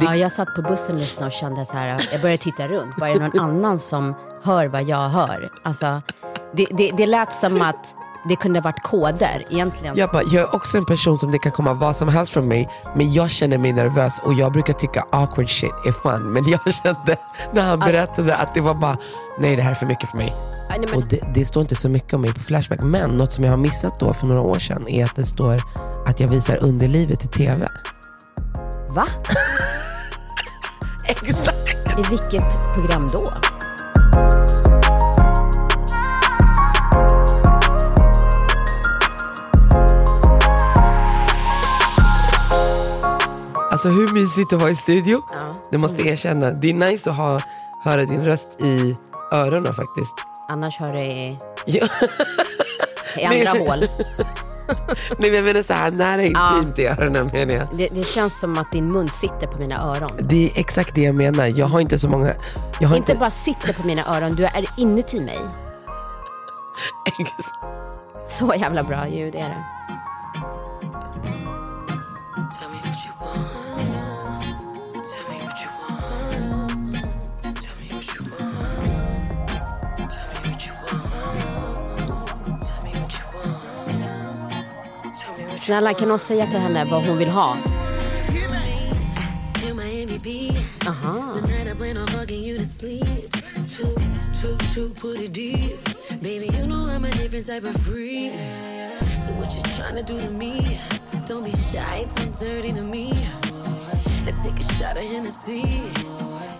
Ja, jag satt på bussen och lyssnade och kände så här, jag började titta runt. Var det någon annan som hör vad jag hör? Alltså, det, det, det lät som att det kunde varit koder egentligen. Jag, bara, jag är också en person som det kan komma vad som helst från mig, men jag känner mig nervös och jag brukar tycka awkward shit är fun. Men jag kände när han berättade att det var bara, nej det här är för mycket för mig. Nej, men- Och det, det står inte så mycket om mig på Flashback, men något som jag har missat då för några år sedan är att det står att jag visar underlivet i TV. Va? Exakt! I vilket program då? Alltså hur mysigt att vara i studio. Ja. Det måste erkänna. Det är nice att ha, höra din röst i öronen faktiskt. Annars hör det i, Ja. i andra Nej. hål. Nej men jag menar så här nära intimt i öronen menar jag. Det, det känns som att din mun sitter på mina öron. Det är exakt det jag menar. Jag har inte så många... Jag har Inte inte... bara sitter på mina öron, du är inuti mig. Så jävla bra ljud är det. Snälla, kan någon säga till henne vad hon vill ha? Aha. Let's take a shot of Hennessy.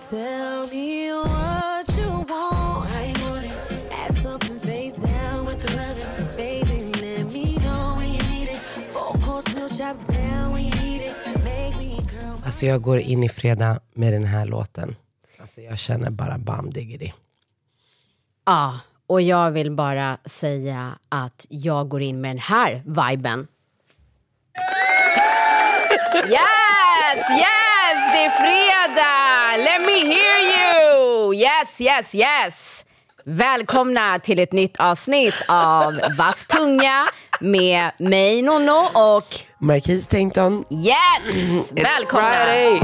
Tell me what you want Alltså jag går in i fredag med den här låten. Alltså jag känner bara bam diggity. Ja, och jag vill bara säga att jag går in med den här viben. Yes, yes, det är fredag! Let me hear you! Yes, yes, yes! Välkomna till ett nytt avsnitt av Vass tunga med mig, Nonno, och Marquis Tainton. yes! It's Välkomna! Friday!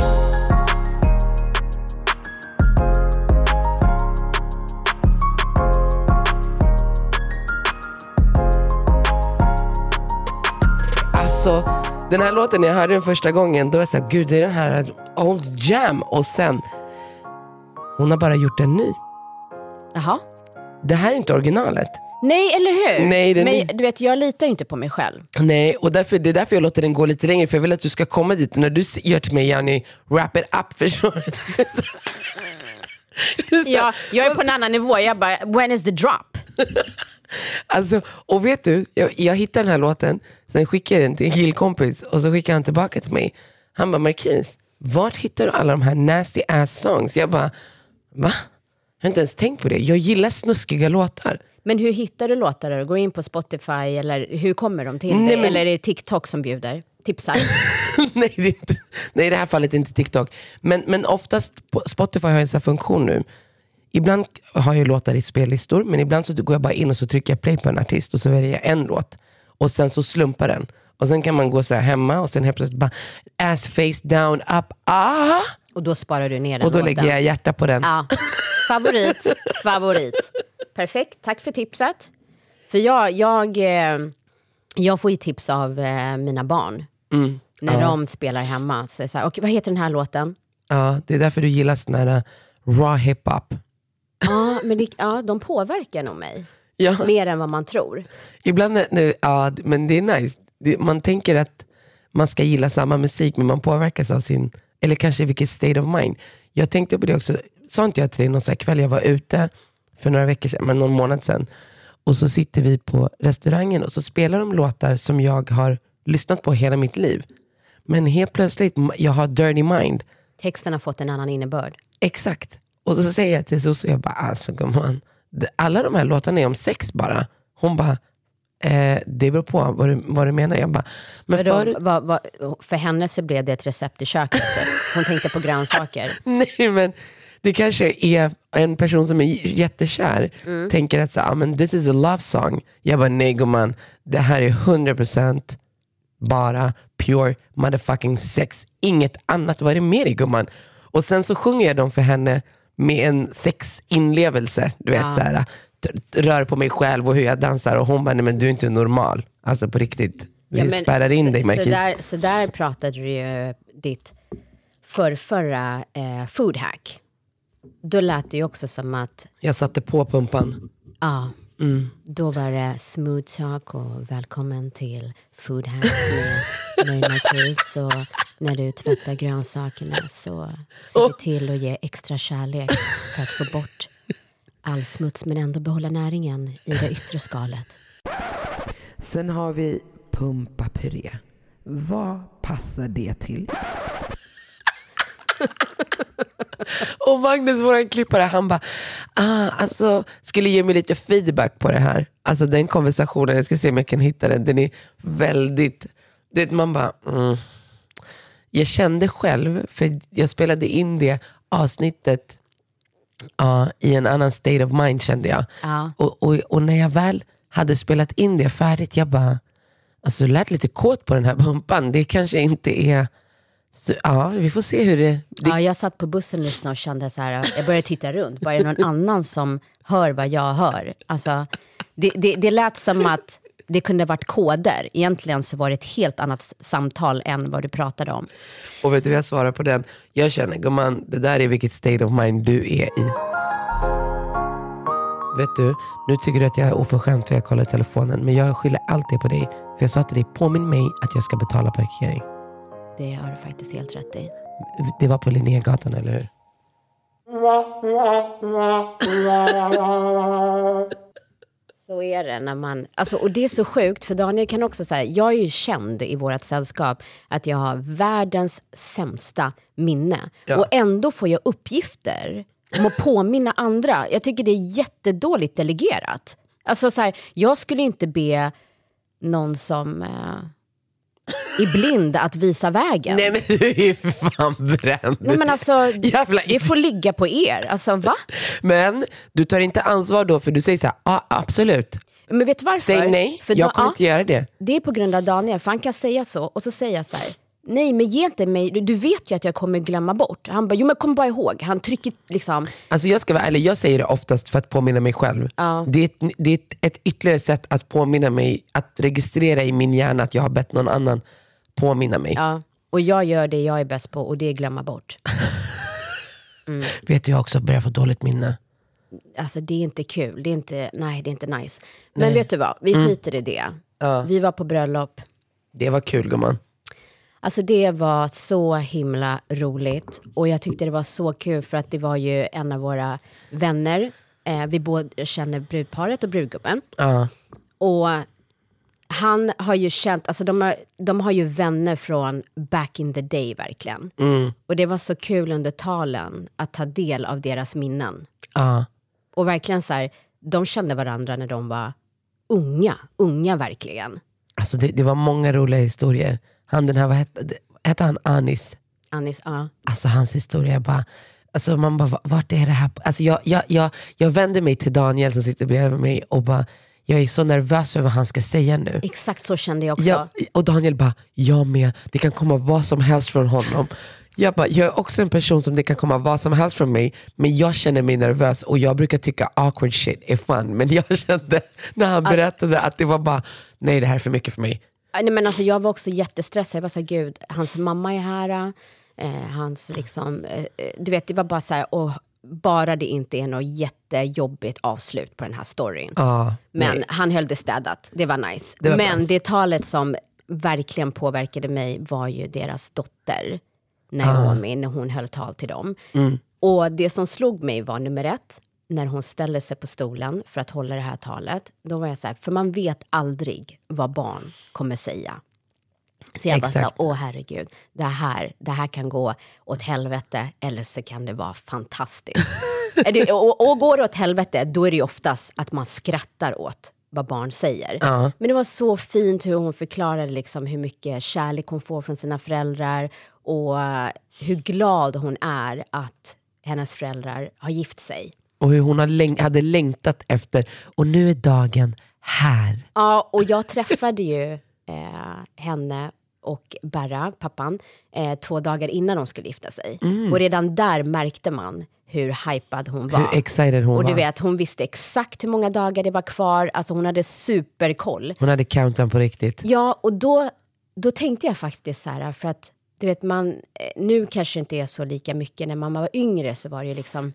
Alltså, den här låten, när jag hörde den första gången, då var jag såhär, gud det är den här Old Jam. Och sen, hon har bara gjort den ny. Jaha. Det här är inte originalet. Nej, eller hur? Nej, Men är- du vet, jag litar ju inte på mig själv. Nej, och därför, det är därför jag låter den gå lite längre, för jag vill att du ska komma dit. Och när du gör till mig, Janni, wrap it up, förstår du? Ja, jag är på en annan nivå. Jag bara, when is the drop? Alltså, och vet du, jag, jag hittade den här låten, sen skickade jag den till en killkompis och så skickade han tillbaka till mig. Han bara, Marquis, vart hittar du alla de här nasty ass songs? Jag bara, va? Jag har inte ens tänkt på det. Jag gillar snuskiga låtar. Men hur hittar du låtar? då? Går in på Spotify eller hur kommer de till Nej, dig? men- Eller är det TikTok som bjuder? Tipsar? nej, det är inte, nej, i det här fallet inte TikTok. Men, men oftast, på Spotify har en sån funktion nu. Ibland har jag låtar i spellistor, men ibland så går jag bara in och så trycker jag play på en artist och så väljer jag en låt. Och sen så slumpar den. Och sen kan man gå så här hemma och sen helt plötsligt bara ass face down up, ah! Och då sparar du ner den Och då låten. lägger jag hjärta på den. Ja. Favorit, favorit. Perfekt, tack för tipset. För jag, jag, eh, jag får ju tips av eh, mina barn. Mm. När de spelar hemma. Så så här, okay, vad heter den här låten? Ja, det är därför du gillar sån här uh, raw hiphop. Ja, men det, ja, de påverkar nog mig. Ja. Mer än vad man tror. Ibland, nu, ja, men det är nice. Man tänker att man ska gilla samma musik, men man påverkas av sin, eller kanske vilket state of mind. Jag tänkte på det också, sa inte jag till dig någon kväll, jag var ute för några veckor sedan, men någon månad sedan. Och så sitter vi på restaurangen och så spelar de låtar som jag har lyssnat på hela mitt liv. Men helt plötsligt, jag har dirty mind. Texten har fått en annan innebörd. Exakt. Och så säger jag till Susie, jag bara, alltså gumman, alla de här låtarna är om sex bara. Hon bara, eh, det beror på vad du, vad du menar. Jag bara, men Vadå, förut, vad- vad- för henne så blev det ett recept i köket. Typ. Hon tänkte på grönsaker. nej men det kanske är en person som är jättekär, tänker att så, ah, men this is a love song. Jag bara, nej gumman, det här är 100% bara pure motherfucking sex. Inget annat. Vad är det mer i gumman? Och sen så sjunger jag dem för henne med en sexinlevelse. Du vet, så här, t- t- rör på mig själv och hur jag dansar och hon bara, nej men du är inte normal. Alltså på riktigt. Vi Ja, spärrar in så- dig så Marquis. där, så där pratade du ju ditt förrförra eh, food hack. Då lät det ju också som att Jag satte på pumpan. Ja, Mm. då var det smooth talk och välkommen till food hacks med Marquis. Så när du tvättar grönsakerna så ser vi till att ge extra kärlek för att få bort all smuts men ändå behålla näringen i det yttre skalet. Sen har vi pumpapuré. Vad passar det till? Och Magnus, vår klippare, han bara, ah, alltså, skulle ge mig lite feedback på det här. Alltså den konversationen, jag ska se om jag kan hitta den. Den är väldigt, det, man bara, mm. Jag kände själv, för jag spelade in det avsnittet ja, i en annan state of mind kände jag. Ja. Och, och, och när jag väl hade spelat in det färdigt, jag bara, alltså det lät lite kåt på den här pumpan. Det kanske inte är, så, ja vi får se hur det, det Ja, jag satt på bussen nu och kände så här, jag började titta runt, bara är det någon annan som hör vad jag hör? Alltså, det, det, det lät som att det kunde varit koder. Egentligen så var det ett helt annat samtal än vad du pratade om. Och vet du vad jag svarar på den? Jag känner, gumman, det där är vilket state of mind du är i. Vet du, nu tycker du att jag är oförskämd för jag kollar telefonen, men jag skyller allt det på dig. För jag sa till dig, påminn mig att jag ska betala parkering. Det har du faktiskt helt rätt i. Det var på Linnégatan, eller hur? Så är det när man, alltså, och det är så sjukt för Daniel kan också säga, jag är ju känd i vårt sällskap att jag har världens sämsta minne. Ja. Och ändå får jag uppgifter om att påminna andra. Jag tycker det är jättedåligt delegerat. Alltså så här, jag skulle inte be någon som eh, är blind att visa vägen. Nej men du är ju fan bränd. Nej, men alltså, Jävla det får ligga på er. Alltså va? Men du tar inte ansvar då för du säger så här, ah, absolut. Men vet du varför? Säg nej, För jag kommer inte göra det. Det är på grund av Daniel, för han kan säga så och så säger jag så här. Nej men ge inte mig, du, du vet ju att jag kommer glömma bort. Han bara, jo men kom bara ihåg. Han trycker liksom, Alltså jag ska vara ärlig, jag säger det oftast för att påminna mig själv. Ja. Det, är ett, det är ett, ett ytterligare sätt att påminna mig, att registrera i min hjärna att jag har bett någon annan påminna mig. ja. Och jag gör det jag är bäst på och det är glömma bort. Vet du, jag också börjat få dåligt minne. Alltså det är inte kul, det är inte, nej det är inte nice. Men vet du vad, vi Mm. skiter i det. Vi var på bröllop. Det var kul gumman. Alltså det var så himla roligt och jag tyckte det var så kul för att det var ju en av våra vänner. Eh, vi båda känner brudparet och brudgubben. Ja. Och han har ju känt, alltså de har, de har ju vänner från back in the day verkligen. Och det var så kul under talen att ta del av deras minnen. Ja. Och verkligen så här, de kände varandra när de var unga, unga verkligen. Alltså det, det var många roliga historier. Han den här, vad hette, hette han Anis? Anis, ja. Alltså hans historia, bara, alltså man bara, "Va- vart är det här? Alltså jag, jag, jag, jag vänder mig till Daniel som sitter bredvid mig och bara, jag är så nervös för vad han ska säga nu. Exakt så kände jag också. Jag, och Daniel bara, jag med. Det kan komma vad som helst från honom. Jag, bara, jag är också en person som det kan komma vad som helst från mig, men jag känner mig nervös och jag brukar tycka awkward shit är fun. Men jag kände när han berättade att det var bara, nej det här är för mycket för mig. Ah, Nej, men alltså, jag var också jättestressad. Jag var så här, gud, hans mamma är här. Eh, hans liksom, eh, du vet, det var bara så här, och bara det inte är något jättejobbigt avslut på den här storyn. Ja, Men nej. han höll det städat, det var nice. Det var Men bra. det talet som verkligen påverkade mig var ju deras dotter, Ah. Naomi, när hon höll tal till dem. Mm. Och det som slog mig var nummer ett, när hon ställde sig på stolen för att hålla det här talet. Då var jag så här, för man vet aldrig vad barn kommer säga. Så jag bara Exakt. sa, åh herregud, det här, det här kan gå åt helvete eller så kan det vara fantastiskt. Det, och, och går det åt helvete, då är det ju oftast att man skrattar åt vad barn säger. Ja. Men det var så fint hur hon förklarade liksom hur mycket kärlek hon får från sina föräldrar och hur glad hon är att hennes föräldrar har gift sig. Och hur hon läng- hade längtat efter, och nu är dagen här. Ja, och jag träffade ju eh, henne och Berra, pappan, eh, två dagar innan de skulle gifta sig. Och redan där märkte man hur hypad hon var. Hur excited hon och du var. vet, hon visste exakt hur många dagar det var kvar. Alltså hon hade superkoll. Hon hade countdown på riktigt. Ja, och då, då tänkte jag faktiskt så här, för att du vet, man, eh, nu kanske inte är så lika mycket. När man var yngre så var det ju liksom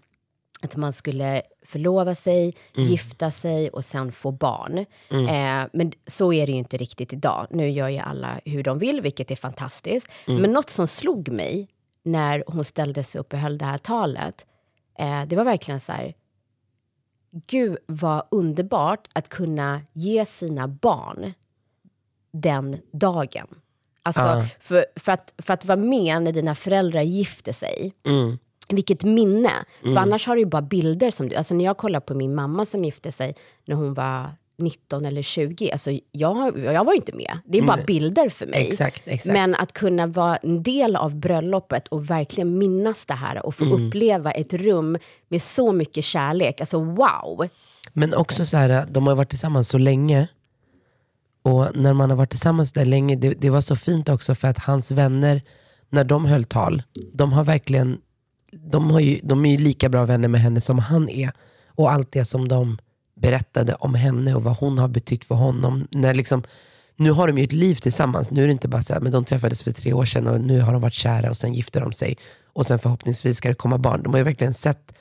att man skulle förlova sig, gifta sig och sen få barn. Eh, men så är det ju inte riktigt idag. Nu gör ju alla hur de vill, vilket är fantastiskt. Men något som slog mig när hon ställde sig upp och höll det här talet, eh, det var verkligen så här, gud vad underbart att kunna ge sina barn den dagen. Alltså, Ja. för, för, att, för att vara med när dina föräldrar gifter sig, Mm. Vilket minne. För annars har du ju bara bilder som du... Alltså när jag kollar på min mamma som gifte sig när hon var 19 eller 20, alltså jag, jag var ju inte med. Det är bara bilder för mig. Exakt, exakt. Men att kunna vara en del av bröllopet och verkligen minnas det här och få uppleva ett rum med så mycket kärlek. Alltså wow! Men också så här, de har varit tillsammans så länge. Och när man har varit tillsammans där länge, det, det var så fint också för att hans vänner, när de höll tal, de har verkligen, de, har ju, de är ju lika bra vänner med henne som han är. Och allt det som de berättade om henne och vad hon har betytt för honom. När liksom, nu har de ju ett liv tillsammans, nu är det inte bara så här, men de träffades för tre år sedan och nu har de varit kära och sen gifter de sig. Och sen förhoppningsvis ska det komma barn. De har ju verkligen sett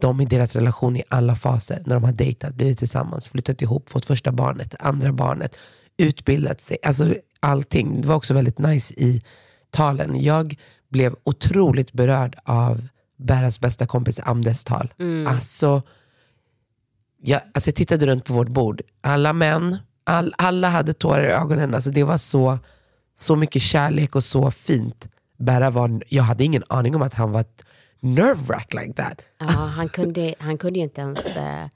dem i deras relation i alla faser. När de har dejtat, blivit tillsammans, flyttat ihop, fått första barnet, andra barnet, utbildat sig. Alltså allting. Det var också väldigt nice i talen. Jag blev otroligt berörd av Berras bästa kompis Amdes tal. Alltså, jag, alltså jag tittade runt på vårt bord. Alla män, all, alla hade tårar i ögonen. Alltså det var så, så mycket kärlek och så fint. Berra var, jag hade ingen aning om att han var nerve wrack like that. Ja, han, kunde, han kunde ju inte ens eh,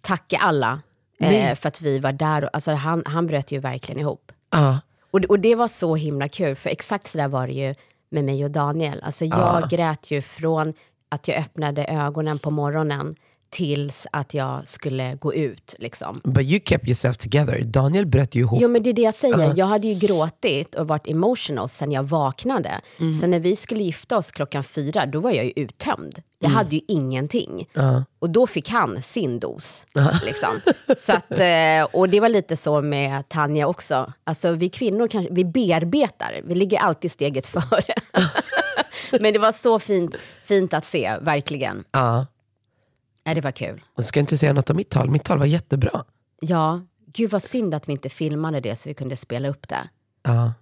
tacka alla eh, för att vi var där. Och, alltså, han, han bröt ju verkligen ihop. Ja. Och, och det var så himla kul, för exakt så där var det ju med mig och Daniel. Alltså jag grät ju från att jag öppnade ögonen på morgonen tills att jag skulle gå ut. Liksom. But you kept yourself together. Daniel bröt ju ihop. Jo men det är det jag säger, jag hade ju gråtit och varit emotional sen jag vaknade. Sen när vi skulle gifta oss klockan fyra, då var jag ju uttömd. Jag hade ju ingenting. Och då fick han sin dos. Liksom. Så att, eh, och det var lite så med Tanja också. Alltså vi kvinnor kanske, vi bearbetar, vi ligger alltid steget före. men det var så fint, fint att se, verkligen. Ja. Ja, det var kul. Jag ska inte säga något om mitt tal. Mitt tal var jättebra. Ja, gud vad synd att vi inte filmade det så vi kunde spela upp det. Ja.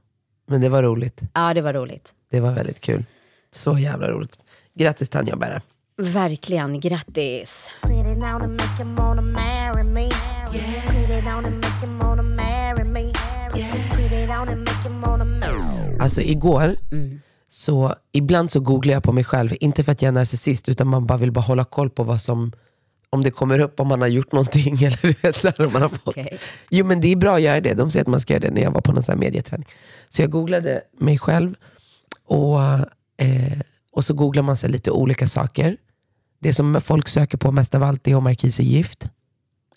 Men det var roligt. Ja, det var roligt. Det var väldigt kul. Så jävla roligt. Grattis Tanja Berra. Verkligen, grattis. Alltså igår, så ibland så googlar jag på mig själv, inte för att jag är narcissist, utan man bara vill bara hålla koll på vad som, om det kommer upp, om man har gjort någonting eller du vet, så här, man har fått. Okej. Jo men det är bra att göra det, de säger att man ska göra det när jag var på någon sån här medieträning. Så jag googlade mig själv och, eh, och så googlar man sig lite olika saker. Det som folk söker på mest av allt är om Marquis är gift.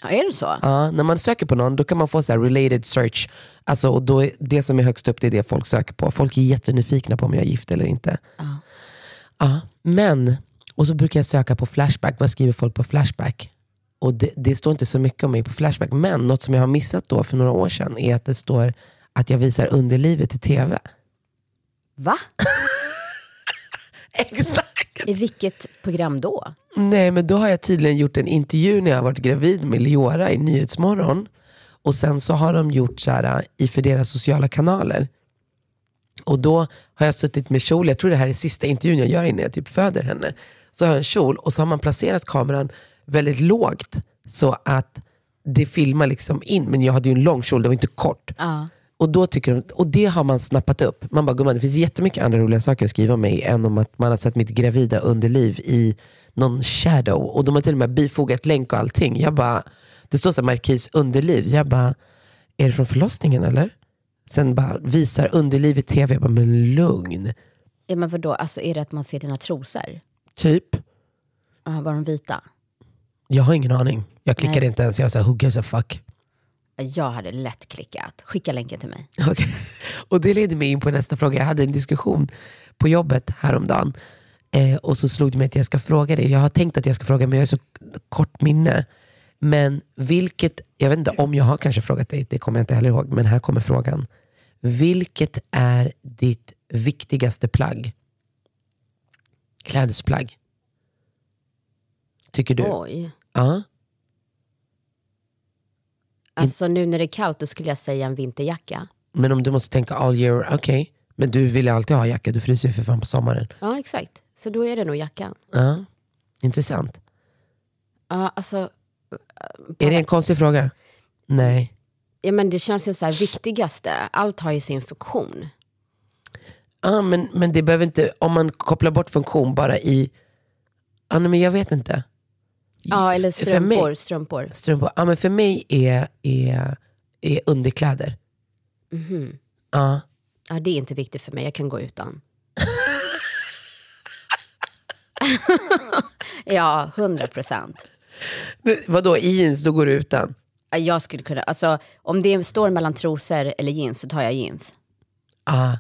Ja, är det så? Ja, när man söker på någon då kan man få så här related search. Alltså, och då det som är högst upp det är det folk söker på. Folk är jättenyfikna på om jag är gift eller inte. Ja. Ja, men, och så brukar jag söka på Flashback. Vad skriver folk på Flashback? Och det, det står inte så mycket om mig på Flashback. Men något som jag har missat då för några år sedan är att det står att jag visar underlivet i tv. Va? Exakt! I vilket program då? Nej men då har jag tydligen gjort en intervju när jag har varit gravid med Leora i Nyhetsmorgon. Och sen så har de gjort så här äh, i för deras sociala kanaler. Och då har jag suttit med kjol, jag tror det här är sista intervjun jag gör innan jag typ föder henne. Så har jag en kjol och så har man placerat kameran väldigt lågt så att det filmar liksom in. Men jag hade ju en lång kjol, det var inte kort. Ja. Och, då tycker de, och det har man snappat upp. Man bara, gumman det finns jättemycket andra roliga saker att skriva om mig än om att man har sett mitt gravida underliv i någon shadow. Och de har till och med bifogat länk och allting. Jag bara, det står så här, Markis underliv. Jag bara, är det från förlossningen eller? Sen bara visar underliv i tv. Jag bara, men lugn. Ja, men vadå, alltså är det att man ser dina trosor? Typ. Ja, var de vita? Jag har ingen aning. Jag klickade Nej. inte ens. Jag var såhär, who gives a fuck. Jag hade lätt klickat. Skicka länken till mig. Okej. Och det leder mig in på nästa fråga. Jag hade en diskussion på jobbet häromdagen. Eh, och så slog det mig att jag ska fråga dig. Jag har tänkt att jag ska fråga men jag har så kort minne. Men vilket, jag vet inte om jag har kanske frågat dig, det kommer jag inte heller ihåg. Men här kommer frågan. Vilket är ditt viktigaste plagg? Klädesplagg. Tycker du? Oj. Ja. Alltså nu när det är kallt då skulle jag säga en vinterjacka. Men om du måste tänka all year, okej. Men du vill ju alltid ha jacka, du fryser ju för fan på sommaren. Ja, exakt. Så då är det nog jackan. Ja. Intressant. Ja, alltså, Är det en konstig fråga? Nej. ja, men det känns ju så här viktigaste. Allt har ju sin funktion. Ja, men, men det behöver inte, om man kopplar bort funktion bara i, ja, nej, men jag vet inte. Ja, eller För mig- strumpor. strumpor. Strumpor. Ja, men för mig är, är, är underkläder. Mhm. Ja. Ja, det är inte viktigt för mig. Jag kan gå utan. ja, hundra procent. Vadå, i jeans, då går du utan? Jag skulle kunna, alltså om det står mellan trosor eller jeans så tar jag jeans. Ja.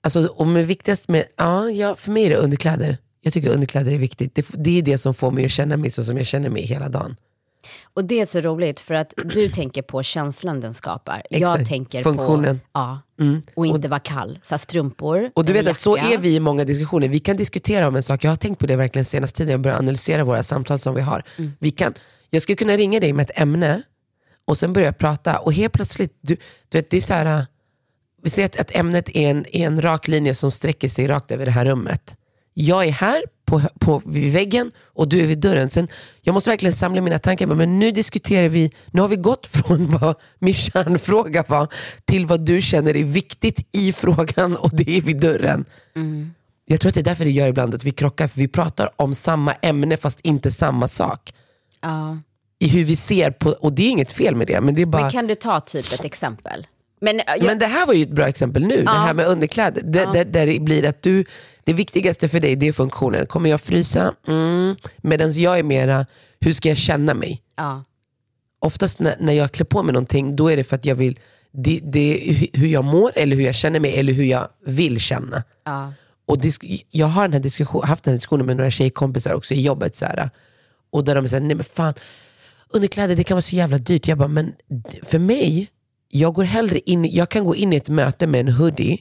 Alltså, och med viktigast med, ja, ja, för mig är det underkläder. Jag tycker underkläder är viktigt. Det, det är det som får mig att känna mig så som jag känner mig hela dagen. Och det är så roligt för att du tänker på känslan den skapar. Jag Exakt. tänker Funktionen. på, ja, och inte vara kall. Så strumpor, Och du vet att så jacka. är vi i många diskussioner. Vi kan diskutera om en sak. Jag har tänkt på det verkligen senaste tiden. Jag börjar analysera våra samtal som vi har. Mm. Vi kan, jag skulle kunna ringa dig med ett ämne och sen börja prata och helt plötsligt, du, du vet det är så här, äh, vi säger att, att ämnet är en, är en rak linje som sträcker sig rakt över det här rummet. Jag är här på, på, vid väggen och du är vid dörren. Sen, jag måste verkligen samla mina tankar. Men nu diskuterar vi, nu har vi gått från vad min kärnfråga var till vad du känner är viktigt i frågan och det är vid dörren. Jag tror att det är därför det gör ibland att vi krockar, för vi pratar om samma ämne fast inte samma sak. Ja. I hur vi ser på, och det är inget fel med det, men det är bara... Men kan du ta typ ett exempel? Men, jag, Men det här var ju ett bra exempel nu, det här med underkläder. Där, där, där det blir att du, det viktigaste för dig det är funktionen. Kommer jag frysa? Mm. Medan jag är mera, hur ska jag känna mig? ja. Oftast när, när jag klär på mig någonting, då är det för att jag vill, det, det hur jag mår, eller hur jag känner mig, eller hur jag vill känna. Ja. Och disk- jag har den här diskussion, haft den här diskussionen med några tjejkompisar också i jobbet. Så här, och där de säger, nej men fan, underkläder det kan vara så jävla dyrt. Jag bara, men för mig, jag, går hellre in, jag kan gå in i ett möte med en hoodie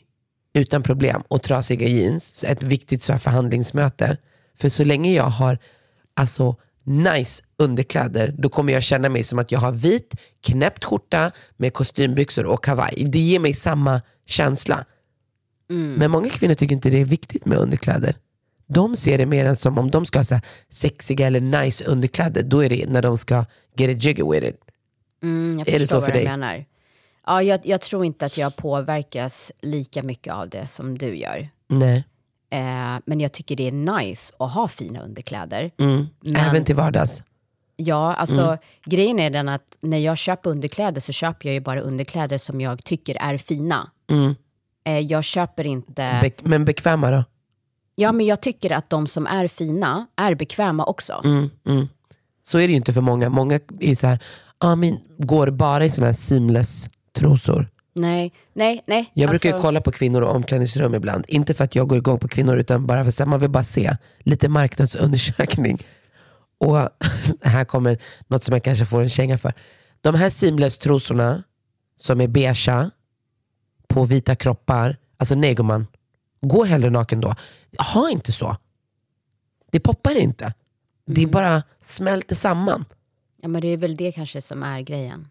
utan problem och trasiga jeans. Ett viktigt så här förhandlingsmöte. För så länge jag har alltså, nice underkläder, då kommer jag känna mig som att jag har vit, knäppt skjorta med kostymbyxor och kavaj. Det ger mig samma känsla. Men många kvinnor tycker inte det är viktigt med underkläder. De ser det mer än som om de ska ha så sexiga eller nice underkläder, då är det när de ska get a jiggy with it. Mm, jag Är det så för dig? menar. Ja, jag, jag tror inte att jag påverkas lika mycket av det som du gör. Nej. Eh, men jag tycker det är nice att ha fina underkläder. Mm. Men- Även till vardags. Ja, alltså Mm. grejen är den att när jag köper underkläder så köper jag ju bara underkläder som jag tycker är fina. Mm. Eh, jag köper inte... Be- men bekväma då? ja, men jag tycker att de som är fina är bekväma också. Mm, mm. Så är det ju inte för många. Många är så här, ah, min, går bara i såna här seamless trosor. Nej, nej, nej. Jag brukar ju alltså, kolla på kvinnor och omklädningsrum ibland. Inte för att jag går igång på kvinnor utan bara för att man vill bara se lite marknadsundersökning. Och här kommer något som jag kanske får en känga för. De här seamless trosorna som är beigea på vita kroppar. Alltså nej gumman, gå hellre naken då. Ha inte så. Det poppar inte. Det bara smälter samman. Ja, men det är väl det kanske som är grejen.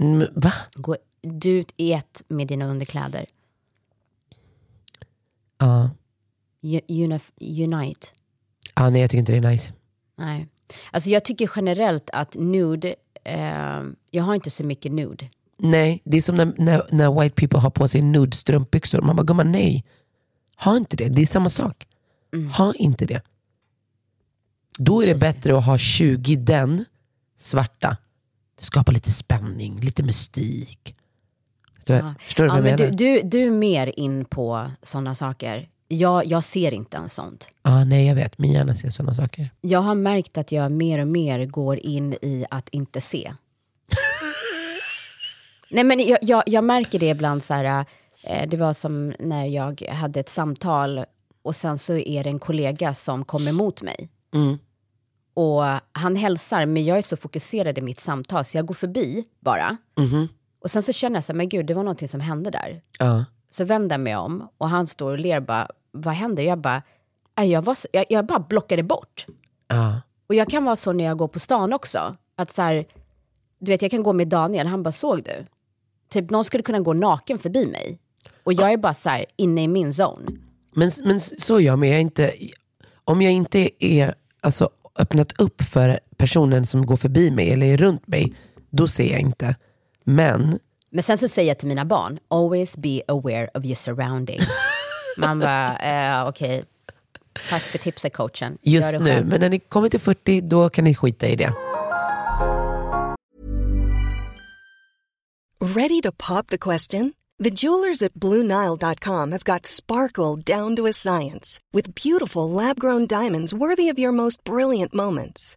Mm, va? Gå, du är ett med dina underkläder. Ja. U- unif, unite. Ah, nej jag tycker inte det är nice. Nej. Alltså jag tycker generellt att nude, eh, jag har inte så mycket nude. Nej, det är som när, när, när white people har på sig nude strumpbyxor. Man bara, gumman nej. Ha inte det. Det är samma sak. Ha inte det. Då är det bättre att ha 20 den svarta. Det skapar lite spänning, lite mystik. Förstår, Ja. förstår du Ja, vad jag men menar? du, du, du är mer in på sådana saker. Jag, jag ser inte en sånt. Ja, nej, jag vet. Min hjärna ser sådana saker. Jag har märkt att jag mer och mer går in i att inte se. Nej, men jag, jag, jag märker det ibland så här, eh, det var som när jag hade ett samtal och sen så är det en kollega som kommer emot mig. Mm. Och han hälsar, men jag är så fokuserad i mitt samtal så jag går förbi bara. Mhm. Och sen så känner jag så här, men gud, det var någonting som hände där. Ja. Så vänder jag mig om och han står och ler bara, vad händer? Jag bara, "Nej, jag, var så, jag, jag bara blockade bort. Ja. Och jag kan vara så när jag går på stan också. Att så här, du vet, jag kan gå med Daniel, han bara, såg du? Typ någon skulle kunna gå naken förbi mig. Och jag är bara så här, inne i min zone. Men, men så är jag, men jag är inte, om jag inte är alltså, öppnat upp för personen som går förbi mig eller är runt mig, då ser jag inte. Men Men sen så säger jag till mina barn, always be aware of your surroundings. Man bara, eh, okej, tack för tipset coachen. Gör just nu, men när ni kommer till 40, då kan ni skita i det. Ready to pop the question? The jewelers at BlueNile.com have got sparkle down to a science with beautiful lab grown diamonds worthy of your most brilliant moments.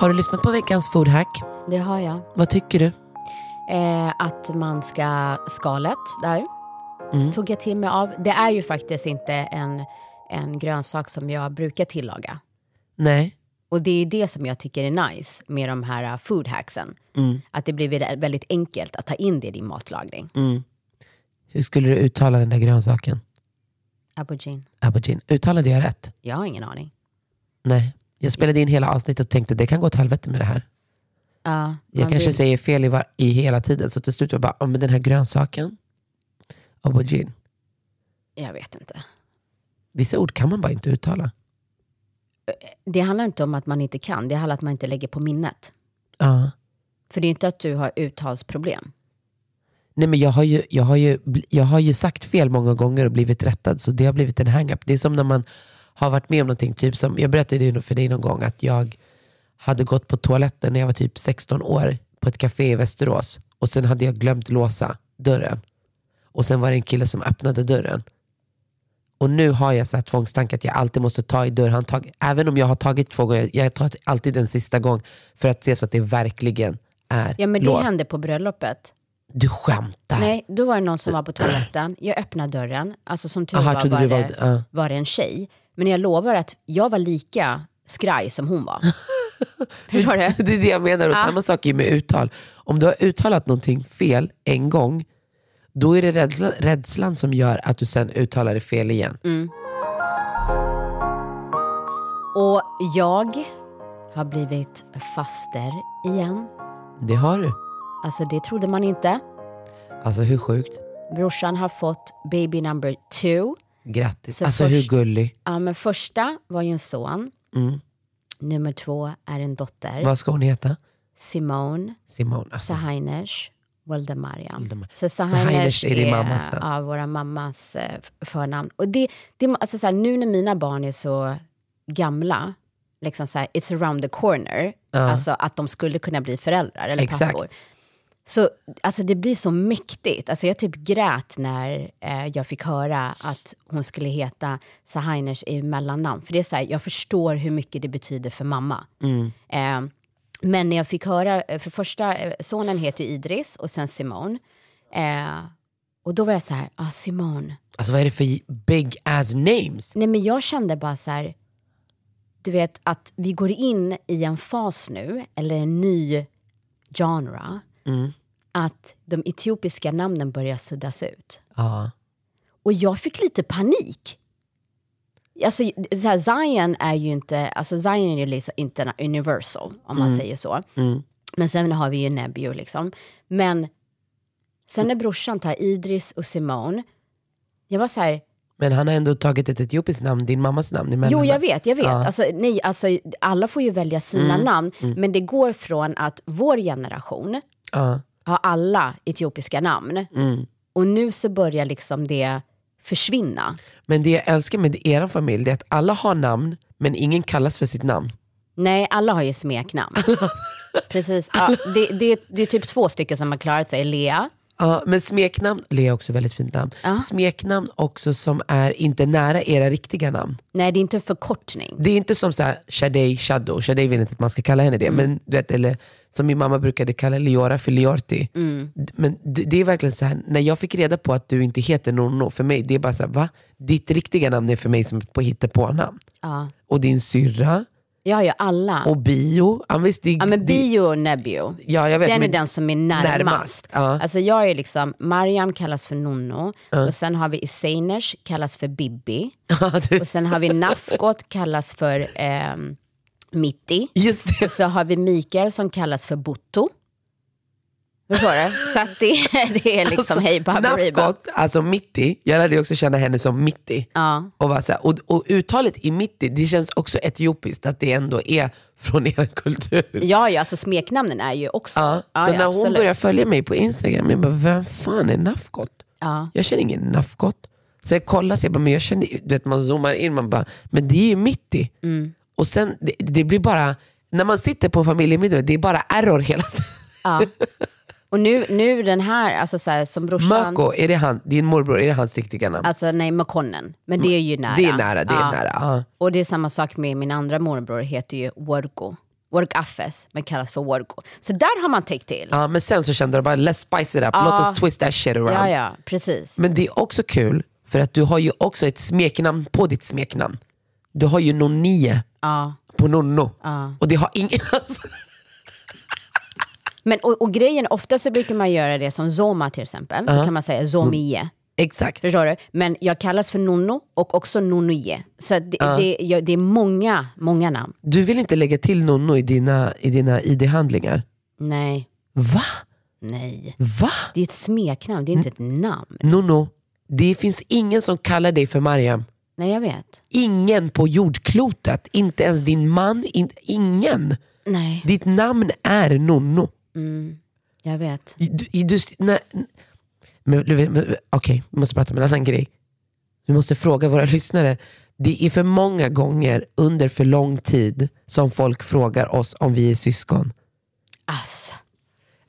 Har du lyssnat på veckans foodhack? Det har jag. Vad tycker du? Eh, att man ska, skalet där, Mm. tog jag till mig av. Det är ju faktiskt inte en, en grönsak som jag brukar tillaga. Nej. Och det är det som jag tycker är nice med de här uh, food hacksen. Mm. Att det blir väldigt- enkelt att ta in det i din matlagning. Hur skulle du uttala den där grönsaken? Aubergine. Aubergine. Uttalade jag rätt? Jag har ingen aning. Nej. Jag spelade in hela avsnittet och tänkte det kan gå åt helvete med det här. Ja, Jag kanske vill- säger fel i, var, i hela tiden. Så till slut var jag bara, "Ja, men den här grönsaken, aubergine. Jag vet inte. Vissa ord kan man bara inte uttala. Det handlar inte om att man inte kan, det handlar om att man inte lägger på minnet. Ja. För det är inte att du har uttalsproblem. Nej, men jag, har ju, jag, har ju, jag har ju sagt fel många gånger och blivit rättad, så det har blivit en hang-up. Det är som när man har varit med om någonting, typ som, jag berättade ju för dig någon gång att jag hade gått på toaletten när jag var typ 16 år på ett café i Västerås och sen hade jag glömt låsa dörren. Och sen var det en kille som öppnade dörren. Och nu har jag så här tvångstanke att jag alltid måste ta i dörrhandtag. Även om jag har tagit två gånger, jag tar alltid en sista gång för att se så att det verkligen är Ja, men det låst. hände på bröllopet. Du skämtar? Nej, då var det någon som var på toaletten. Jag öppnade dörren. Alltså som tur Aha, var, var, du var- det, ja. var det en tjej. Men jag lovar att jag var lika skraj som hon var. Förstår du? Det är det jag menar. Och Ja. samma sak är med uttal. Om du har uttalat någonting fel en gång, då är det rädsla, rädslan som gör att du sen uttalar det fel igen. Mm. Och jag har blivit faster igen. Det har du. Alltså det trodde man inte. Alltså hur sjukt? Brorsan har fått baby number two. Grattis. Så alltså först- hur gullig. Ja, men första var ju en son. Mm. Nummer två är en dotter. Vad ska hon heta? Simone Simone. Alltså, Sahainesh Waldemariam. Waldemar- Så Sahainesh är är, din mammas namn. ja, våra mammas eh, förnamn. Och det, det, alltså så här, nu när mina barn är så gamla, liksom så här, it's around the corner, Ja. alltså att de skulle kunna bli föräldrar eller Exakt. pappor. Så alltså det blir så mäktigt. Alltså jag typ grät när eh, jag fick höra att hon skulle heta Sahainers i mellannamn. För det är så här, jag förstår hur mycket det betyder för mamma. Eh, men när jag fick höra, eh, för första, eh, sonen heter Idris och sen Simone. Eh, och då var jag så här, ah Simone. Alltså vad är det för big ass names? Nej men jag kände bara så här, du vet att vi går in i en fas nu, eller en ny genre, att de etiopiska namnen börjar suddas ut. Ja. Och jag fick lite panik. Alltså, så här, Zion är ju inte, alltså Zion är ju liksom inte universal om man säger så. Men sen har vi ju Nebio liksom. Men sen när brorsan tar Idris och Simone, jag var så här, Men han har ändå tagit ett etiopiskt namn, din mammas namn emellan. Jo, jag vet. jag vet. Ja. Mm. Alltså, nej, alltså, alla får ju välja sina namn, men det går från att vår generation Ja. har alla etiopiska namn Mm. och nu så börjar liksom det försvinna. Men det jag älskar med er familj är att alla har namn, men ingen kallas för sitt namn. Nej, alla har ju smeknamn. Precis. Ja, det, det, det är typ två stycken som har klarat sig. Lea. Ja, men smeknamn, Lea är också väldigt fint namn. Ja. Smeknamn också som är inte nära era riktiga namn. Nej, det är inte en förkortning. Det är inte som så här, Shadej, Shado, Shadej vill inte att man ska kalla henne det. Men, du vet, eller som min mamma brukade kalla Liora för Liorti. D- Men det är verkligen så här, när jag fick reda på att du inte heter Nonno, för mig det är bara så här, va? Ditt riktiga namn är för mig som på hittepånamn. Ja. Och din syrra, Jag har ju alla. och bio. Ja, visst, det, ja, men Bio och Nebio. Ja, jag vet, den är den som är närmast. Närmast, ja. Alltså jag är liksom, Mariam kallas för Nonno och sen har vi Iseiners kallas för Bibi Ja, och sen har vi Nafgot kallas för ehm, Mitti. Just det. Så har vi Mikael som kallas för Butto. Förstår du? Så att det, det är liksom hej baberiba. Alltså Mitti, jag lärde också känna henne som Mitti. Ja. Och, var så här, och, och uttalet i Mitti, det känns också etiopiskt, att det ändå är från er kultur. Ja, ja, alltså smeknamnen är ju också. Ja, Ja, så när hon absolut. började följa mig på Instagram, jag bara, vem fan är Nafgot? Ja. Jag känner ingen Nafgot. Så jag kollar, så jag bara, men jag känner, du vet, man zoomar in, man bara, men det är ju Mitti. Mm. Och sen, det, det blir bara, när man sitter på familjemiddag, det är bara error hela tiden. Ja. Och nu, nu den här, alltså så här, som brorsan... Möko, är det han, din morbror, är det hans riktiga namn? Alltså nej, Makonnen. Men det är ju nära. det är nära, det är Ja. nära. Ja. Och det är samma sak med min andra morbror, heter ju Worgo. Work Affes, men kallas för Worgo. Så där har man täckt till. Ja, men sen så kände jag bara, let's spice it up, låt oss twist that shit around. Ja, ja, precis. Men det är också kul, för att du har ju också ett smeknamn på ditt smeknamn. Du har ju Nonnie Ja. på Nonno. Ja. Och det har ingen... Alltså, Men, och, och grejen, ofta så brukar man göra det som Zoma till exempel. Då kan man säga Zomie. exakt. Förstår du? Men jag kallas för Nonno och också Nonnie. Så det, det, jag, det är många, många namn. Du vill inte lägga till Nonno i dina, i dina ID-handlingar? Nej, Va? nej. Va? Det är ett smeknamn, det är inte ett namn. Nonno, det finns ingen som kallar dig för Mariam. Nej, jag vet. Ingen på jordklotet, inte ens din man, in, ingen. Nej, Ditt namn är Nonno. jag vet. Du, du, nej, men, men, Okej, vi måste prata om en annan grej. Vi måste fråga våra lyssnare. Det är för många gånger under för lång tid som folk frågar oss om vi är syskon. Alltså.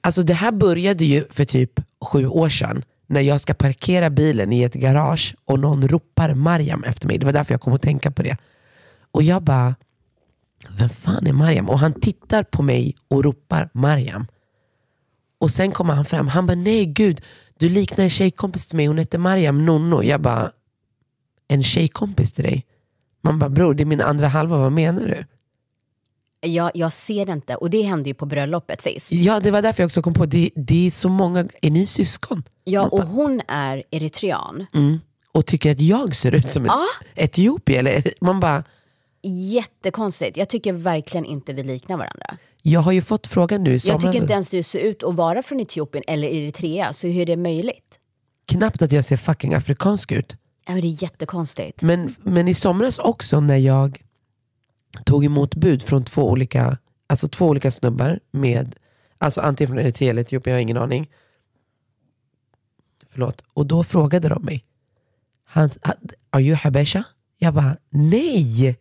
Alltså det här började ju för typ sju år sedan när jag ska parkera bilen i ett garage och någon ropar Mariam efter mig. Det var därför jag kom att tänka på det. Och jag bara, vem fan är Mariam? Och han tittar på mig och ropar Mariam. Och sen kommer han fram, han bara nej gud, du liknar en tjejkompis till mig, hon heter Mariam Nonno. Jag bara, en tjejkompis till dig? Man bara bror det är min andra halva, vad menar du? Jag, jag ser det inte. Och det hände ju på bröllopet sist. Ja det var därför jag också kom på, det, det är så många, är ni syskon? Ja, och hon är eritrean. Mm. Och tycker att jag ser ut som en Ja. etiopier. Eller, man bara, Jättekonstigt. Jag tycker verkligen inte vi liknar varandra. jag har ju fått frågan nu Jag tycker inte ens du ser ut att vara från Etiopien eller Eritrea. Så hur är det möjligt? Knappt att jag ser fucking afrikansk ut. Ja, det är jättekonstigt. Men, men i somras också när jag tog emot bud från två olika, alltså två olika snubbar med, alltså antingen från Eritrea eller Etiopien, jag har ingen aning. Förlåt. Och då frågade de mig, han, are you Habesha? Jag bara, nej!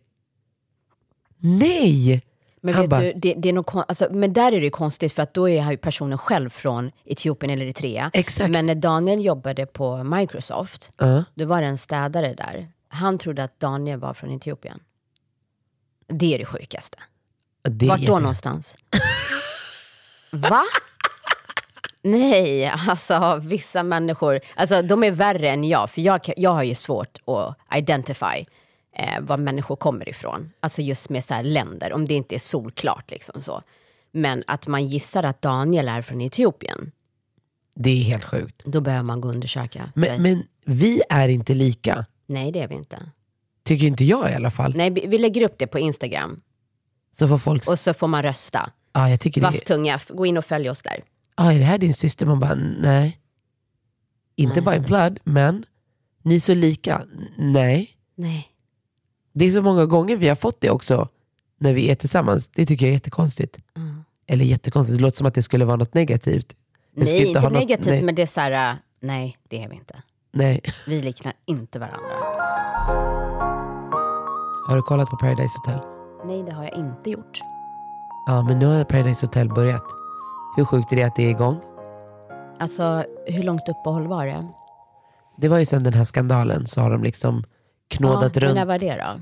Nej! Men, Han vet bara- du, det, det är nog, alltså, men där är det konstigt för att då är ju personen själv från Etiopien eller Eritrea. Exakt. Men när Daniel jobbade på Microsoft, Ja. då var det en städare där. Han trodde att Daniel var från Etiopien. Det är det sjukaste. Det Vart då någonstans? Va? Nej, alltså vissa människor, alltså de är värre än jag, för jag, jag har ju svårt att identify eh, var människor kommer ifrån. Alltså just med så här länder, om det inte är solklart liksom så. Men att man gissar att Daniel är från Etiopien, Det är helt sjukt. då behöver man gå och undersöka. Men, men vi är inte lika. Nej, det är vi inte. Tycker inte jag i alla fall. Nej, vi vi lägger upp det på Instagram Så får folk... och så får man rösta. Ja, jag tycker det Vass är... tunga, gå in och följ oss där. Ja, är det här din syster? Man bara, nej. Inte Nej. bara i blood, men ni är så lika. Nej. Nej. Det är så många gånger vi har fått det också när vi är tillsammans. Det tycker jag är jättekonstigt. Mm. Eller jättekonstigt, det låter som att det skulle vara något negativt. Det ska Nej, inte, något- negativt, nej. men det är så här, äh, nej, det är vi inte. Nej. Vi liknar inte varandra. Har du kollat på Paradise Hotel? Nej, det har jag inte gjort. Ja, men nu har Paradise Hotel börjat. Hur sjukt är det att det är igång? Alltså, hur långt uppehåll var det? Det var ju sen den här skandalen så har de liksom knådat ja, runt. när var det då?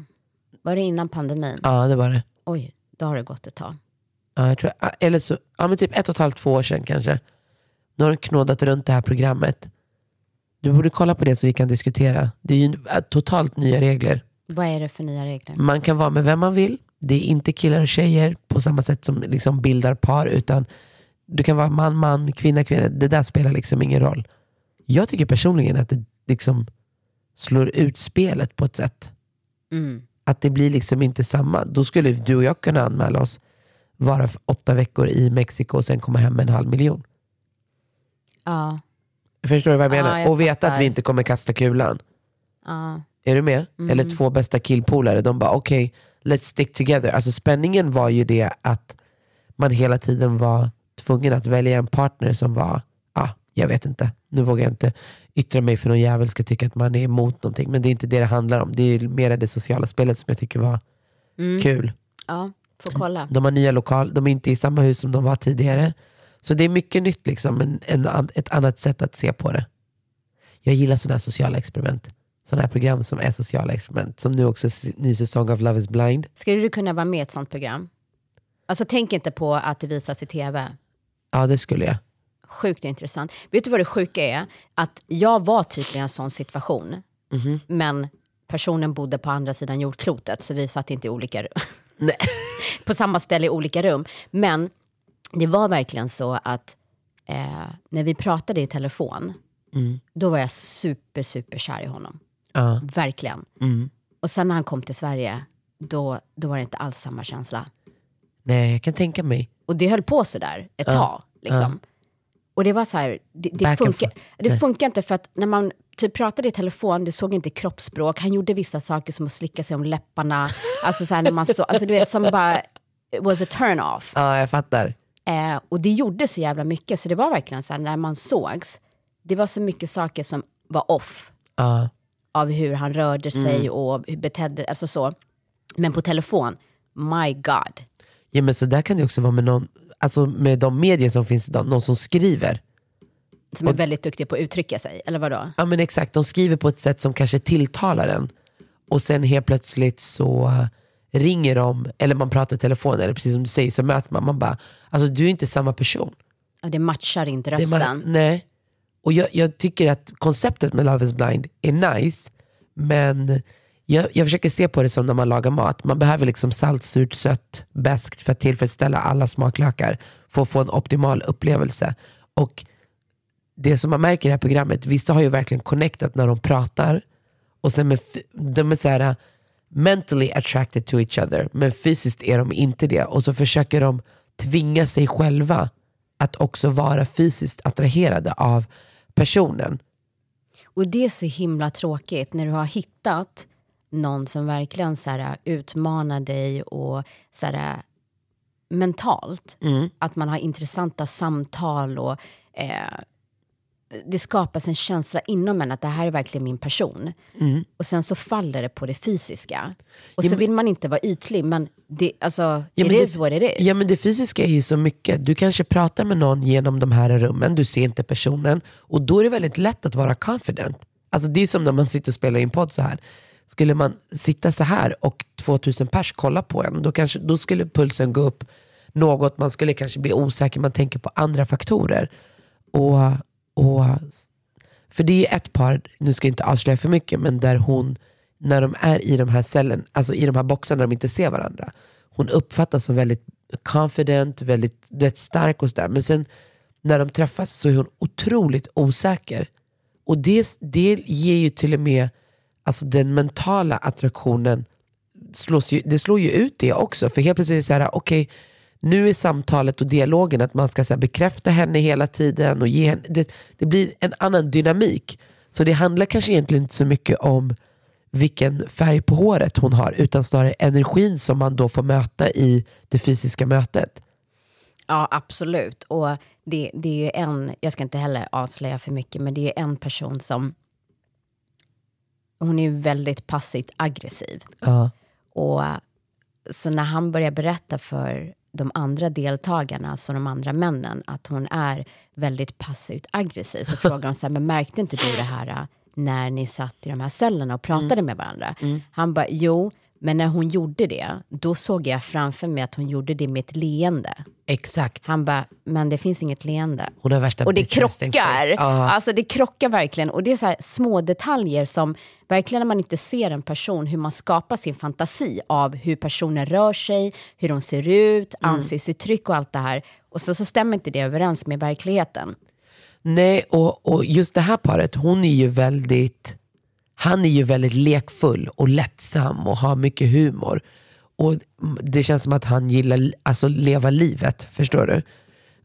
Var det innan pandemin? Ja, det var det. Oj, då har det gått ett tag. Ja, jag tror, eller så, ja, men typ ett och ett halvt, två år sedan kanske. Nu har de knådat runt det här programmet. Du borde kolla på det så vi kan diskutera. Det är ju äh, totalt nya regler. Vad är det för nya regler? Man kan vara med vem man vill. Det är inte killar och tjejer på samma sätt som liksom bildar par. Utan du kan vara man, man, kvinna, kvinna. Det där spelar liksom ingen roll. Jag tycker personligen att det liksom slår ut spelet på ett sätt. Mm. Att det blir liksom inte samma. Då skulle du och jag kunna anmäla oss, vara åtta veckor i Mexiko och sen komma hem med en halv miljon. Ja, Förstår du vad jag Ja, menar? jag och veta att fattar. vi inte kommer kasta kulan. ja. Är du med? Mm. Eller två bästa killpolare, de bara okej, let's stick together. Alltså spänningen var ju det att man hela tiden var tvungen att välja en partner som var, ah, jag vet inte, nu vågar jag inte yttra mig för någon jävel ska tycka att man är emot någonting. Men det är inte det det handlar om. Det är mer det sociala spelet som jag tycker var Mm. kul. ja får kolla. De har nya lokal, de är inte i samma hus som de var tidigare. Så det är mycket nytt, liksom, en, an- ett annat sätt att se på det. Jag gillar sådana här sociala experiment. Sådana här program som är sociala experiment. Som nu också ny säsong av Love is blind. Skulle du kunna vara med i ett sånt program? Alltså tänk inte på att det visas i tv. Ja, det skulle jag. Sjukt intressant. Vet du vad det sjuka är? Att jag var typ i en sån situation. Mhm. Men personen bodde på andra sidan jordklotet så vi satt inte i olika rum. Nej. på samma ställe i olika rum. Men det var verkligen så att eh, när vi pratade i telefon, Mm. då var jag super, super kär i honom. Ja. Verkligen. Mm. Och sen när han kom till Sverige, då, då var det inte alls samma känsla. Nej, jag kan tänka mig. Och det höll på sådär ett Ja, tag. Liksom. Och det var så här, det, det, funkar, det funkar inte för att när man typ pratade i telefon, det såg inte kroppsspråk. Han gjorde vissa saker som att slicka sig om läpparna. Alltså så här när man så, alltså du vet som bara was a turn off. Ja, jag fattar. Eh, och det gjorde så jävla mycket, så det var verkligen så här när man sågs, det var så mycket saker som var off Ja. Av hur han rörde sig Mm. och hur betedde, alltså så. Men på telefon, my god. Ja, men så där kan det också vara med någon, alltså med de medier som finns idag, någon som skriver. Som är väldigt duktig på att uttrycka sig, eller vadå? Ja men exakt, de skriver på ett sätt som kanske tilltalar en. Och sen helt plötsligt så ringer de, eller man pratar i telefon, eller precis som du säger så möts man. Man bara, alltså du är inte samma person. Ja, det matchar inte Det rösten. bara, nej. Och jag, jag tycker att konceptet med Love is blind är nice, men jag, jag försöker se på det som när man lagar mat. Man behöver liksom salt, surt, sött, beskt för att tillfredsställa alla smaklökar för att få en optimal upplevelse. Och det som man märker i det här programmet, vissa har ju verkligen connectat när de pratar och sen med, de är så här, uh, mentally attracted to each other men fysiskt är de inte det och så försöker de tvinga sig själva att också vara fysiskt attraherade av personen. Och det är så himla tråkigt när du har hittat någon som verkligen så här, utmanar dig och så här, mentalt. Mm. Att man har intressanta samtal och eh, det skapas en känsla inom en att det här är verkligen min person. Och sen så faller det på det fysiska. Och så vill man inte vara ytlig, men det, alltså, Ja, it men is det, what it is. Ja men det fysiska är ju så mycket. Du kanske pratar med någon genom de här rummen, du ser inte personen och då är det väldigt lätt att vara confident. Alltså det är som när man sitter och spelar in podd så här. Skulle man sitta så här och 2000 pers kollar på en, då, kanske, då skulle pulsen gå upp något, man skulle kanske bli osäker, man tänker på andra faktorer. Och, och, för det är ett par, nu ska jag inte avslöja för mycket, men där hon, när de är i de här cellen, alltså i de här boxarna där de inte ser varandra, hon uppfattas som väldigt confident, väldigt du vet, stark och sådär. Men sen när de träffas så är hon otroligt osäker. Och det, det ger ju till och med alltså den mentala attraktionen, slås ju, det slår ju ut det också. För helt plötsligt är det så här, okej, nu är samtalet och dialogen att man ska så här, bekräfta henne hela tiden. och ge henne, det, det blir en annan dynamik. Så det handlar kanske egentligen inte så mycket om vilken färg på håret hon har, utan snarare energin som man då får möta i det fysiska mötet. Ja, absolut. Och det, det är ju en, jag ska inte heller avslöja för mycket, men det är ju en person som... Hon är ju väldigt passivt aggressiv. Ja. Och så när han börjar berätta för de andra deltagarna, alltså de andra männen, att hon är väldigt passivt aggressiv, så frågar de så här, men märkte inte du det här äh, när ni satt i de här cellerna och pratade med varandra? Han bara, jo, men när hon gjorde det, då såg jag framför mig att hon gjorde det med ett leende. Exakt. Han bara, men det finns inget leende. Hon har värsta Och det krockar. Ja. Alltså det krockar verkligen. Och det är så små detaljer som verkligen när man inte ser en person, hur man skapar sin fantasi av hur personen rör sig, hur de ser ut, Mm. ansiktsuttryck och allt det här. Och så, så stämmer inte det överens med verkligheten. Nej, och, och just det här paret, hon är ju väldigt, han är ju väldigt lekfull och lättsam och har mycket humor. Och Det känns som att han gillar alltså leva livet, förstår du?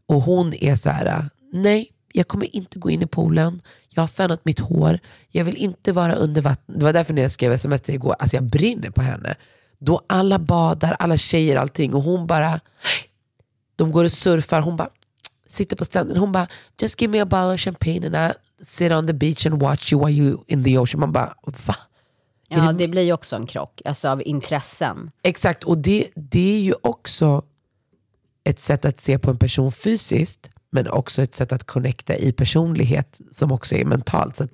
Och hon är så här: nej jag kommer inte gå in i poolen, jag har fönat mitt hår, jag vill inte vara under vatten. Det var därför när jag skrev sms till igår, alltså jag brinner på henne. Då alla badar, alla tjejer, allting och hon bara, de går och surfar, hon bara sitter på stranden. Hon bara, just give me a bottle of champagne and I sit on the beach and watch you while you in the ocean. Man bara, va? Ja, det- det blir ju också en krock, alltså av intressen. Exakt, och det, det är ju också ett sätt att se på en person fysiskt, men också ett sätt att connecta i personlighet som också är mentalt. Så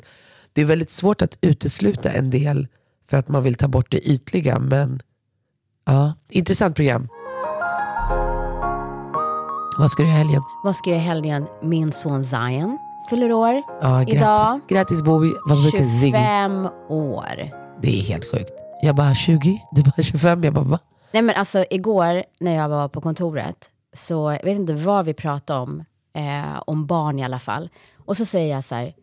det är väldigt svårt att utesluta en del för att man vill ta bort det ytliga, men ja, intressant program. Vad ska du göra i helgen? Vad ska jag göra i helgen? Min son Zion fyller år Ja, grattis, idag. grattis Bobby. Vad brukar Ziggy? 25 år. Det är helt sjukt. Jag bara 20, du bara 25. Jag bara va? Nej men alltså igår när jag var på kontoret, så jag vet inte vad vi pratade om, eh, om barn i alla fall. Och så säger jag så här,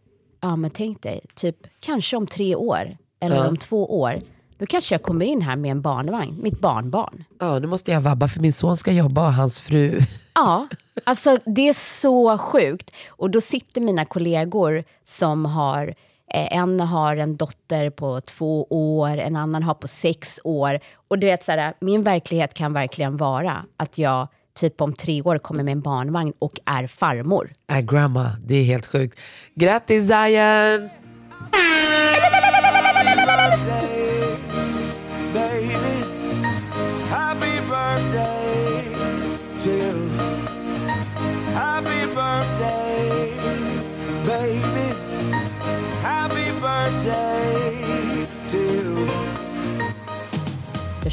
ja men tänk dig, typ kanske om tre år, eller Ja. om två år, då kanske jag kommer in här med en barnvagn, mitt barnbarn. Ja, nu måste jag vabba för min son ska jobba och hans fru. Ja, alltså det är så sjukt. Och då sitter mina kollegor som har, eh, en har en dotter på två år, en annan har på sex år. Och du vet, så här, min verklighet kan verkligen vara att jag typ om tre år kommer med en barnvagn och är farmor. Äh, grandma, det är helt sjukt. Grattis Zion!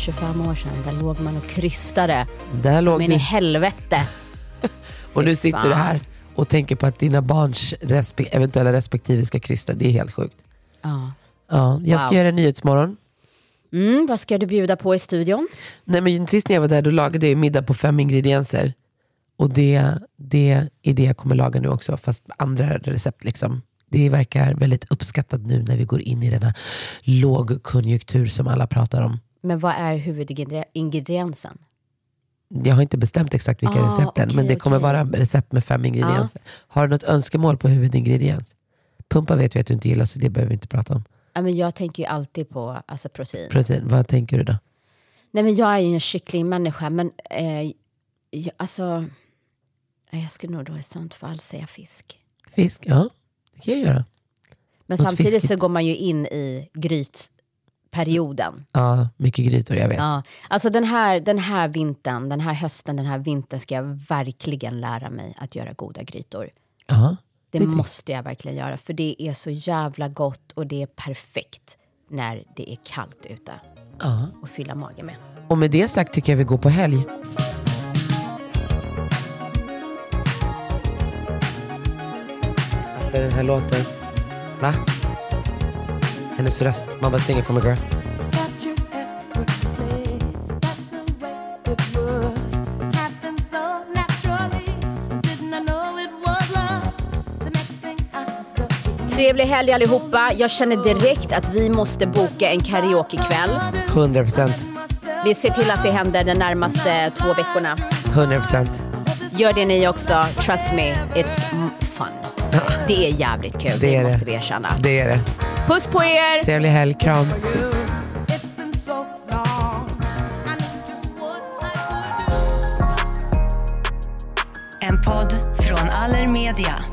25 år sedan, där låg man och krystade Där som låg in i helvete. Och nu sitter du här och tänker på att dina barns respe- eventuella respektive ska krysta. Det är helt sjukt. Ja. Ja, jag ska Wow. göra en Nyhetsmorgon. Mm, vad ska du bjuda på i studion? Nej, men sist när jag var där då lagade jag middag på fem ingredienser. Och det, det är det jag kommer laga nu också, fast andra recept. Liksom. Det verkar väldigt uppskattat nu när vi går in i denna lågkonjunktur som alla pratar om. Men vad är huvudingrediensen? Jag har inte bestämt exakt vilka Ah, recepten, men okej, det kommer okej. vara recept med fem ingredienser. Har du något önskemål på huvudingrediens? Pumpa vet vi att du inte gillar, så det behöver vi inte prata om. Ja, men jag tänker ju alltid på alltså, protein. Protein, vad tänker du då? Nej, men jag är ju en kycklingmänniska, men eh, jag, alltså, jag skulle nog då i sånt fall säga fisk. Fisk? Ja. Det kan jag göra. Men Något samtidigt fiskigt. så går man ju in i grytperioden. Ja, mycket grytor, jag vet. Ja, alltså den här, den här vintern, den här hösten, den här vintern ska jag verkligen lära mig att göra goda grytor. Ja. Det, Det- måste jag verkligen göra, för det är så jävla gott och det är perfekt när det är kallt ute Ja. och fylla magen med. Och med det sagt tycker jag vi går på helg. Alltså den här låten, va? Hennes röst, man bara singing for my girl. Trevlig helg allihopa. Jag känner direkt att vi måste boka en karaokekväll. 100 procent. Vi ser till att det händer de närmaste två veckorna. 100 procent. Gör det ni också. Trust me, it's fun. Det är jävligt kul, det, det. måste vi erkänna. Det är det. Puss på er! Trevlig helg, kram. En podd från Allermedia.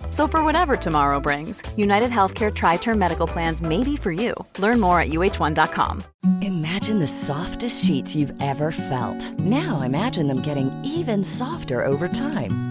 So, for whatever tomorrow brings, United Healthcare Tri Term Medical Plans may be for you. Learn more at uh1.com. Imagine the softest sheets you've ever felt. Now imagine them getting even softer over time.